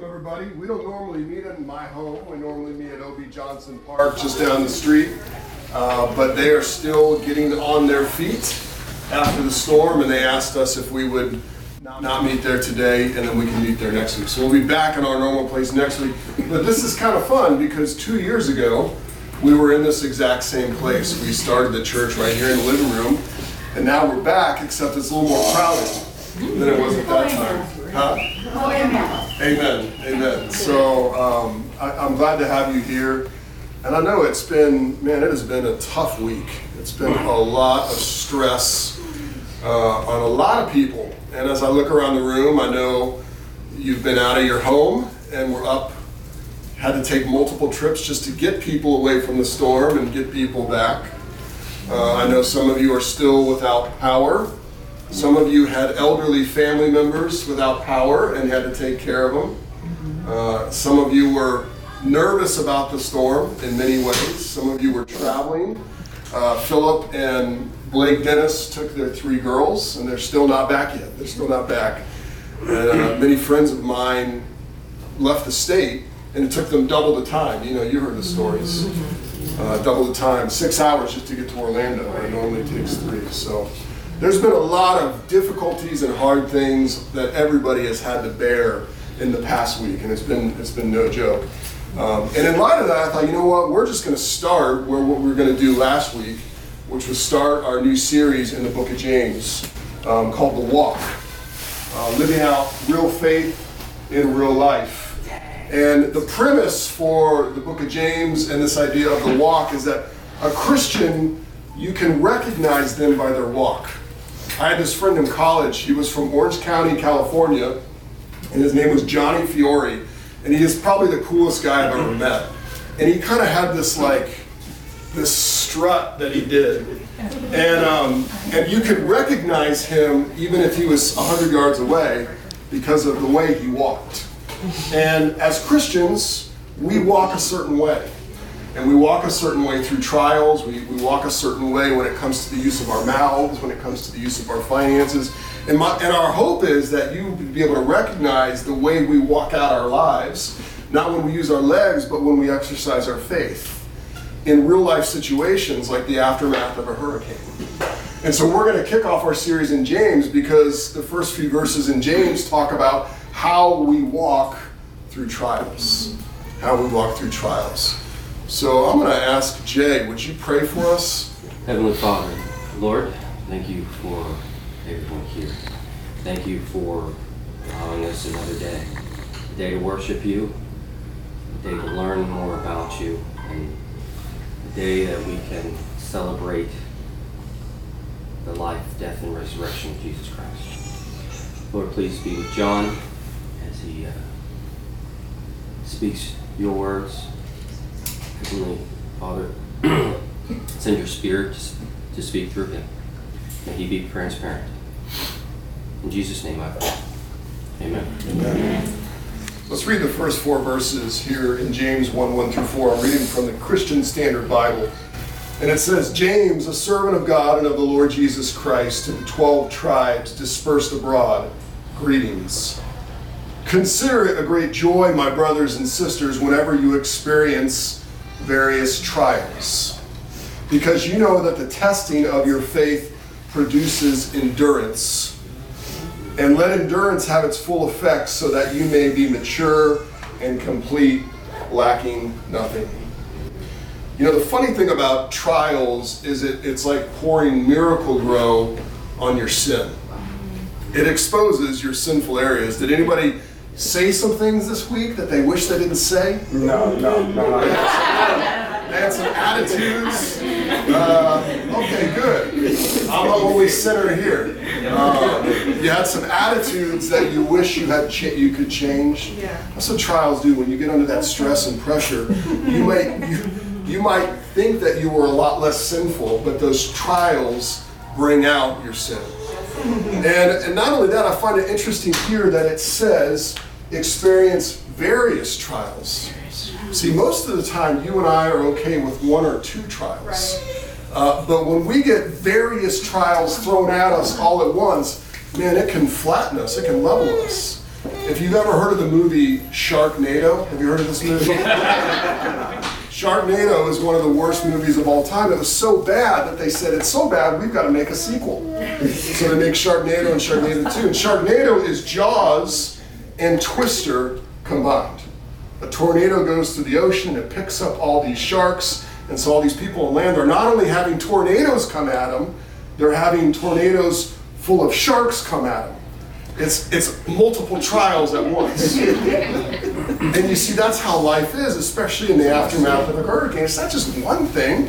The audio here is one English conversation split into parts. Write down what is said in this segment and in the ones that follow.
welcome everybody. We don't normally meet in my home. We normally meet at OB Johnson Park just down the street. Uh, but they are still getting on their feet after the storm, and they asked us if we would not meet there today, and then we can meet there next week. So we'll be back in our normal place next week. But this is kind of fun because two years ago, we were in this exact same place. We started the church right here in the living room, and now we're back, except it's a little more crowded than it was at that time. Huh? Amen. Amen. So um, I, I'm glad to have you here. And I know it's been, man, it has been a tough week. It's been a lot of stress uh, on a lot of people. And as I look around the room, I know you've been out of your home and we're up, had to take multiple trips just to get people away from the storm and get people back. Uh, I know some of you are still without power. Some of you had elderly family members without power and had to take care of them. Uh, some of you were nervous about the storm in many ways. Some of you were traveling. Uh, Philip and Blake Dennis took their three girls, and they're still not back yet. They're still not back. And uh, many friends of mine left the state, and it took them double the time. You know, you heard the stories. Uh, double the time, six hours just to get to Orlando, and it normally takes three. So there's been a lot of difficulties and hard things that everybody has had to bear in the past week, and it's been it's been no joke. Um, and in light of that, I thought, you know what, we're just going to start where what we were going to do last week, which was start our new series in the Book of James um, called The Walk, uh, living out real faith in real life. And the premise for the Book of James and this idea of the walk is that a Christian, you can recognize them by their walk. I had this friend in college. He was from Orange County, California, and his name was Johnny Fiore. And he is probably the coolest guy I've ever met. And he kind of had this like this strut that he did, and um, and you could recognize him even if he was hundred yards away because of the way he walked. And as Christians, we walk a certain way. And we walk a certain way through trials. We, we walk a certain way when it comes to the use of our mouths, when it comes to the use of our finances. And, my, and our hope is that you would be able to recognize the way we walk out our lives, not when we use our legs, but when we exercise our faith in real life situations like the aftermath of a hurricane. And so we're going to kick off our series in James because the first few verses in James talk about how we walk through trials. How we walk through trials. So I'm going to ask Jay, would you pray for us? Heavenly Father, Lord, thank you for everyone here. Thank you for allowing us another day. A day to worship you, a day to learn more about you, and a day that we can celebrate the life, death, and resurrection of Jesus Christ. Lord, please be with John as he uh, speaks your words. Heavenly Father, send your spirit to, speak through him. May he be transparent. In Jesus' name I pray. Amen. Amen. Let's read the first four verses here in James 1 1 through 4. I'm reading from the Christian Standard Bible. And it says, James, a servant of God and of the Lord Jesus Christ, to the 12 tribes dispersed abroad, greetings. Consider it a great joy, my brothers and sisters, whenever you experience various trials, because you know that the testing of your faith produces endurance. And let endurance have its full effect so that you may be mature and complete, lacking nothing. You know, the funny thing about trials is it, it's like pouring Miracle-Gro on your sin. It exposes your sinful areas. Did anybody say some things this week that they wish they didn't say? No, no, no. They had some attitudes. Uh, okay, good. I'm the only sinner here. Uh, you had some attitudes that you wish you had cha- you could change. Yeah. That's what trials do. When you get under that stress and pressure, you might you, you might think that you were a lot less sinful, but those trials bring out your sin. And, and not only that, I find it interesting here that it says experience various trials. See, most of the time, you and I are okay with one or two trials. Uh, but when we get various trials thrown at us all at once, man, it can flatten us, it can level us. If you've ever heard of the movie Sharknado, have you heard of this movie? Sharknado is one of the worst movies of all time. It was so bad that they said it's so bad we've got to make a sequel. so they make Sharknado and Sharknado 2. And Sharknado is Jaws and Twister combined. A tornado goes through the ocean and it picks up all these sharks. And so all these people on land are not only having tornadoes come at them, they're having tornadoes full of sharks come at them. It's, it's multiple trials at once. and you see, that's how life is, especially in the aftermath of a hurricane. It's not just one thing.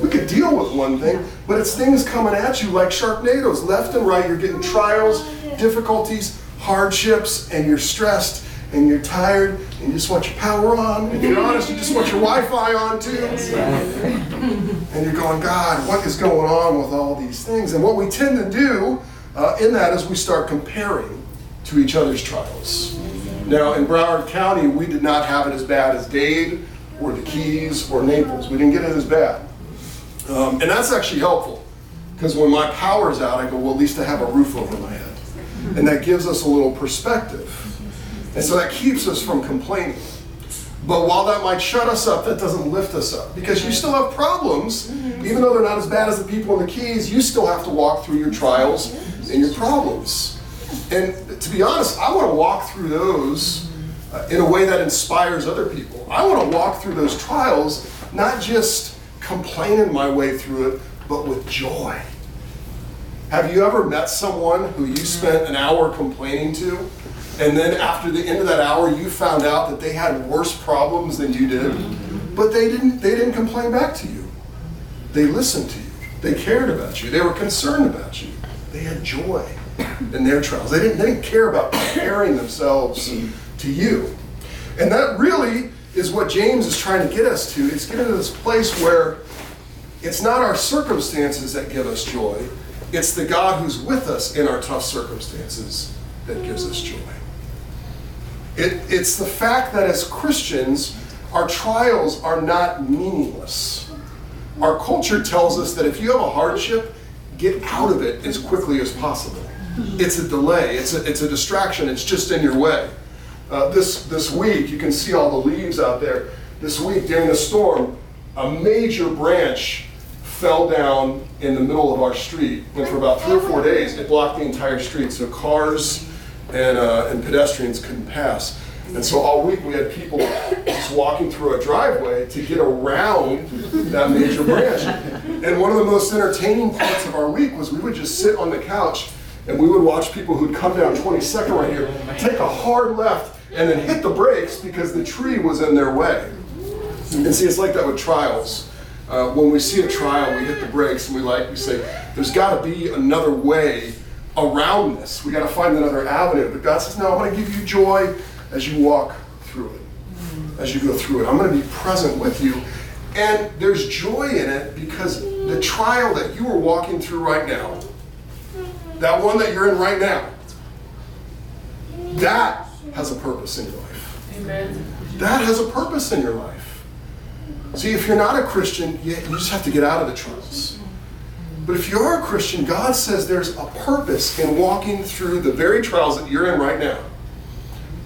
We could deal with one thing, but it's things coming at you like sharknadoes, left and right. You're getting trials, difficulties, hardships, and you're stressed and you're tired and you just want your power on. If you're honest, you just want your Wi Fi on too. And you're going, God, what is going on with all these things? And what we tend to do uh, in that is we start comparing to each other's trials. Now, in Broward County, we did not have it as bad as Dade or the Keys or Naples. We didn't get it as bad. Um, and that's actually helpful because when my power's out, I go, well, at least I have a roof over my head. And that gives us a little perspective. And so that keeps us from complaining. But while that might shut us up, that doesn't lift us up because you still have problems. Even though they're not as bad as the people in the Keys, you still have to walk through your trials and your problems. And to be honest, I want to walk through those uh, in a way that inspires other people. I want to walk through those trials not just complaining my way through it, but with joy. Have you ever met someone who you mm-hmm. spent an hour complaining to, and then after the end of that hour, you found out that they had worse problems than you did, mm-hmm. but they didn't they didn't complain back to you. They listened to you. They cared about you. They were concerned about you. They had joy in their trials. They didn't, they didn't care about comparing themselves to you. And that really is what James is trying to get us to. It's getting to this place where it's not our circumstances that give us joy, it's the God who's with us in our tough circumstances that gives us joy. It, it's the fact that as Christians, our trials are not meaningless. Our culture tells us that if you have a hardship, get out of it as quickly as possible. It's a delay, it's a, it's a distraction, it's just in your way. Uh, this, this week, you can see all the leaves out there. This week, during the storm, a major branch fell down in the middle of our street. And for about three or four days, it blocked the entire street. So cars and, uh, and pedestrians couldn't pass. And so all week we had people just walking through a driveway to get around that major branch. And one of the most entertaining parts of our week was we would just sit on the couch and we would watch people who'd come down 22nd right here, take a hard left, and then hit the brakes because the tree was in their way. And see, it's like that with trials. Uh, when we see a trial, we hit the brakes and we like we say, "There's got to be another way around this. We got to find another avenue." But God says, "No, I'm going to give you joy as you walk through it, as you go through it. I'm going to be present with you." And there's joy in it because the trial that you are walking through right now, that one that you're in right now, that has a purpose in your life. Amen. That has a purpose in your life. See, if you're not a Christian, you, just have to get out of the trials. But if you are a Christian, God says there's a purpose in walking through the very trials that you're in right now.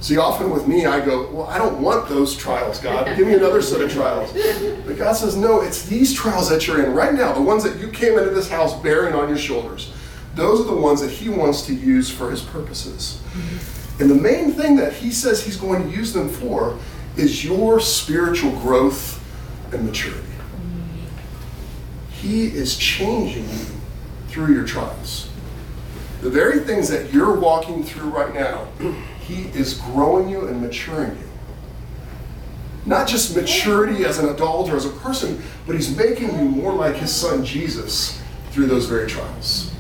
See, often with me, I go, Well, I don't want those trials, God. Give me another set of trials. But God says, No, it's these trials that you're in right now, the ones that you came into this house bearing on your shoulders. Those are the ones that He wants to use for His purposes. And the main thing that He says He's going to use them for is your spiritual growth and maturity. He is changing you through your trials. The very things that you're walking through right now, He is growing you and maturing you. Not just maturity as an adult or as a person, but He's making you more like His Son Jesus through those very trials.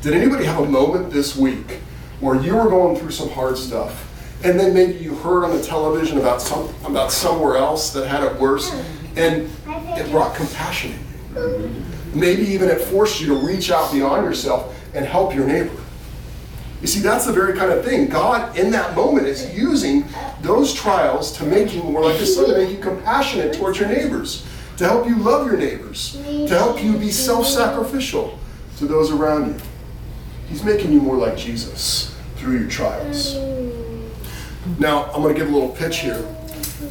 Did anybody have a moment this week where you were going through some hard stuff, and then maybe you heard on the television about some about somewhere else that had it worse, and it brought compassion in you? Maybe even it forced you to reach out beyond yourself and help your neighbor. You see, that's the very kind of thing. God, in that moment, is using those trials to make you more like His Son, to make you compassionate towards your neighbors, to help you love your neighbors, to help you be self sacrificial to those around you. He's making you more like Jesus through your trials. Now, I'm going to give a little pitch here.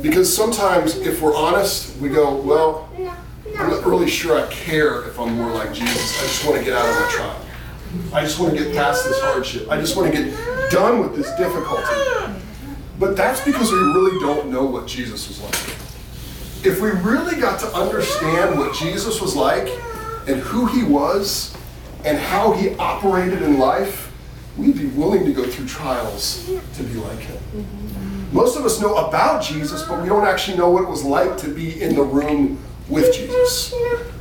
Because sometimes, if we're honest, we go, well, I'm not really sure I care if I'm more like Jesus. I just want to get out of the trial. I just want to get past this hardship. I just want to get done with this difficulty. But that's because we really don't know what Jesus was like. If we really got to understand what Jesus was like and who he was and how he operated in life, we'd be willing to go through trials to be like him. Most of us know about Jesus, but we don't actually know what it was like to be in the room with Jesus.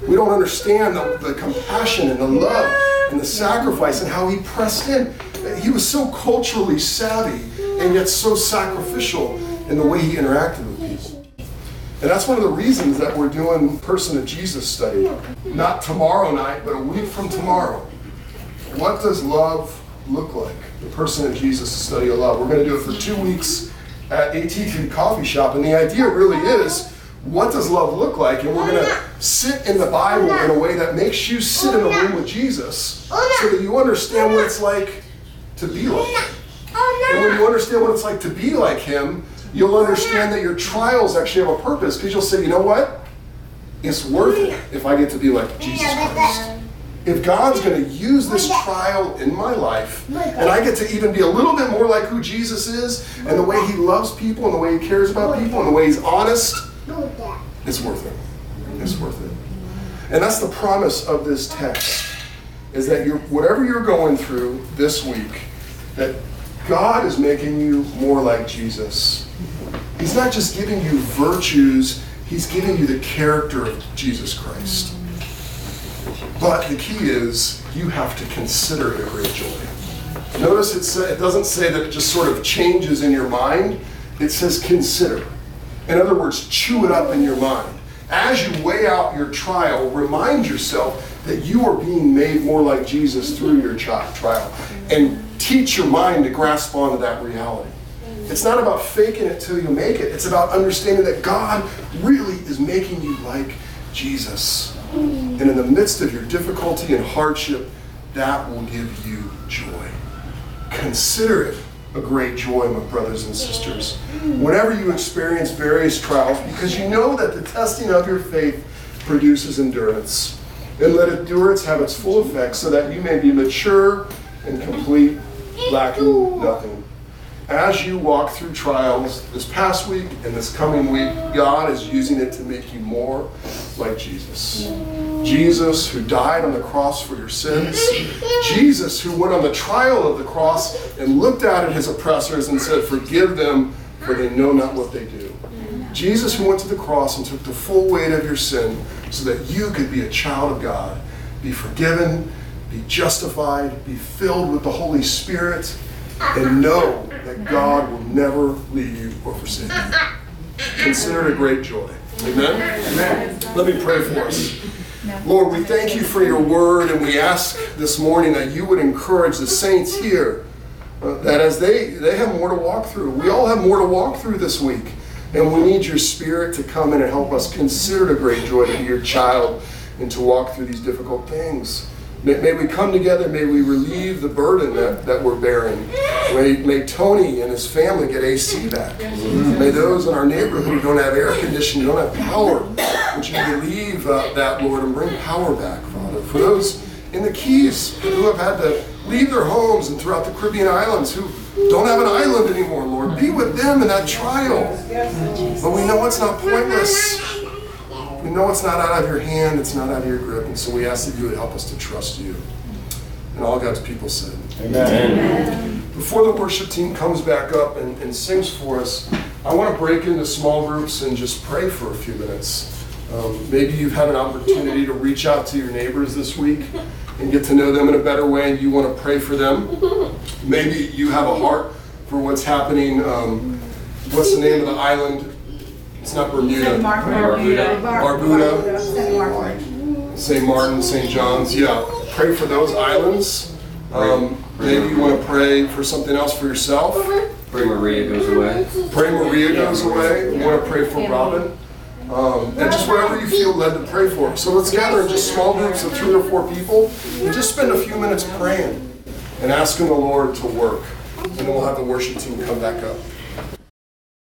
We don't understand the, the compassion and the love and the sacrifice and how he pressed in. He was so culturally savvy and yet so sacrificial in the way he interacted with people. And that's one of the reasons that we're doing Person of Jesus study. Not tomorrow night, but a week from tomorrow. What does love look like? The Person of Jesus to study of love. We're going to do it for two weeks at ATT Coffee Shop. And the idea really is what does love look like? And we're going to sit in the Bible in a way that makes you sit in a room with Jesus so that you understand what it's like to be like him. And when you understand what it's like to be like him, you'll understand that your trials actually have a purpose because you'll say, you know what? It's worth it if I get to be like Jesus Christ. If God's going to use this trial in my life, and I get to even be a little bit more like who Jesus is, and the way he loves people, and the way he cares about people, and the way he's honest, it's worth it. It's worth it. And that's the promise of this text is that you're, whatever you're going through this week, that God is making you more like Jesus. He's not just giving you virtues, He's giving you the character of Jesus Christ. But the key is you have to consider it a great joy. Notice it, doesn't say that it just sort of changes in your mind, it says consider. In other words, chew it up in your mind. As you weigh out your trial, remind yourself that you are being made more like Jesus through your trial. And teach your mind to grasp onto that reality. It's not about faking it till you make it. It's about understanding that God really is making you like Jesus. And in the midst of your difficulty and hardship, that will give you joy. Consider it a great joy, my brothers and sisters, whenever you experience various trials, because you know that the testing of your faith produces endurance. And let endurance have its full effect so that you may be mature and complete, lacking nothing. As you walk through trials this past week and this coming week, God is using it to make you more like Jesus. Jesus, who died on the cross for your sins. Jesus, who went on the trial of the cross and looked out at his oppressors and said, Forgive them, for they know not what they do. Jesus, who went to the cross and took the full weight of your sin so that you could be a child of God, be forgiven, be justified, be filled with the Holy Spirit, and know that God will never leave you or forsake you. Consider it a great joy. Amen? Amen. Let me pray for us. Lord, we thank you for your word, and we ask this morning that you would encourage the saints here uh, that as they, they have more to walk through. We all have more to walk through this week. And we need your spirit to come in and help us consider it a great joy to be your child and to walk through these difficult things. May, may we come together, may we relieve the burden that, that we're bearing. May, may Tony and his family get AC back. May those in our neighborhood who don't have air conditioning, don't have power, would you relieve uh, that, Lord, and bring power back, Father. For those in the Keys who have had to leave their homes and throughout the Caribbean islands who don't have an island anymore, Lord, be with them in that trial. But we know it's not pointless. We know it's not out of your hand, it's not out of your grip, and so we ask that you would help us to trust you. And all God's people said. Amen. Before the worship team comes back up and, and sings for us, I want to break into small groups and just pray for a few minutes. Um, maybe you've had an opportunity to reach out to your neighbors this week and get to know them in a better way, and you want to pray for them. Maybe you have a heart for what's happening. Um, what's the name of the island? It's not Bermuda. Barbuda. Barbuda. St. Martin, St. John's. Yeah, pray for those islands. Um, maybe you want to pray for something else for yourself. Pray Maria goes away. Pray Maria goes away. You want to pray for Robin. Um, and just whatever you feel led to pray for. So let's gather in just small groups of three or four people and just spend a few minutes praying and asking the Lord to work. And then we'll have the worship team come back up.